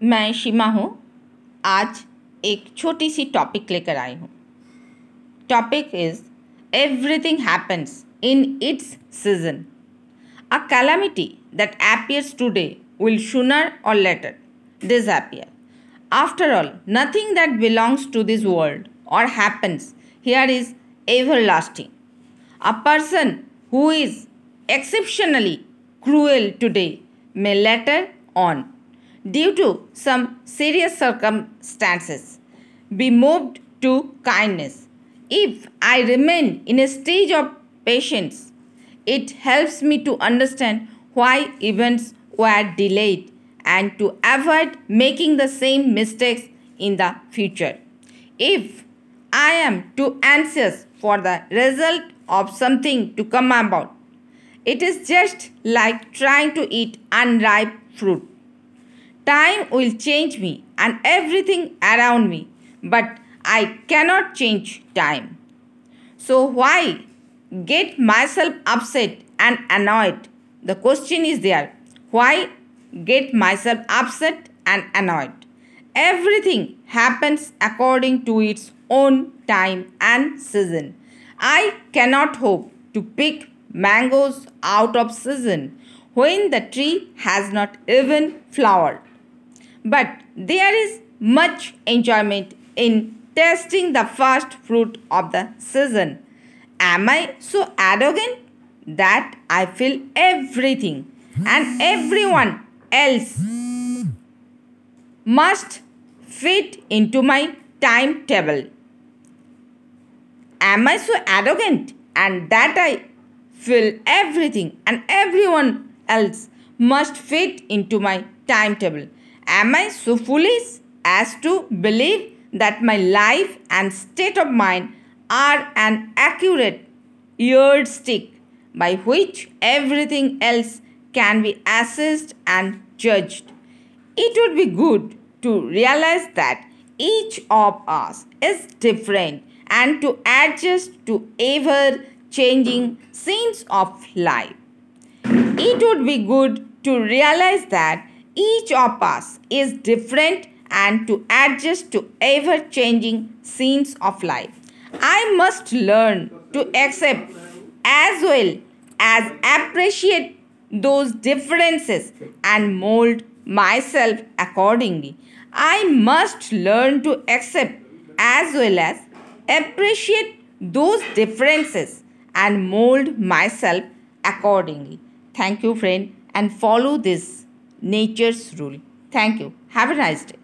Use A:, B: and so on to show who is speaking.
A: मैं शिमा हूँ। आज एक छोटी सी टॉपिक लेकर आई हूँ। Topic is everything happens in its season a calamity that appears today will sooner or later disappear after all nothing that belongs to this world or happens here is everlasting a person who is exceptionally cruel today may later on due to some serious circumstances, be moved to kindness. If I remain in a stage of patience, it helps me to understand why events were delayed and to avoid making the same mistakes in the future. If I am too anxious for the result of something to come about, it is just like trying to eat unripe fruit. Time will change me and everything around me, but I cannot change time. So, why get myself upset and annoyed? The question is there why get myself upset and annoyed? Everything happens according to its own time and season. I cannot hope to pick mangoes out of season when the tree has not even flowered. But there is much enjoyment in tasting the first fruit of the season. Am I so arrogant that I feel everything and everyone else must fit into my timetable? Am I so arrogant and that I feel everything and everyone else must fit into my timetable? Am I so foolish as to believe that my life and state of mind are an accurate yardstick by which everything else can be assessed and judged? It would be good to realize that each of us is different and to adjust to ever changing scenes of life. It would be good to realize that each of us is different and to adjust to ever changing scenes of life. I must learn to accept as well as appreciate those differences and mold myself accordingly. I must learn to accept as well as appreciate those differences and mold myself accordingly. Thank you, friend, and follow this nature's rule. Thank you. Have a nice day.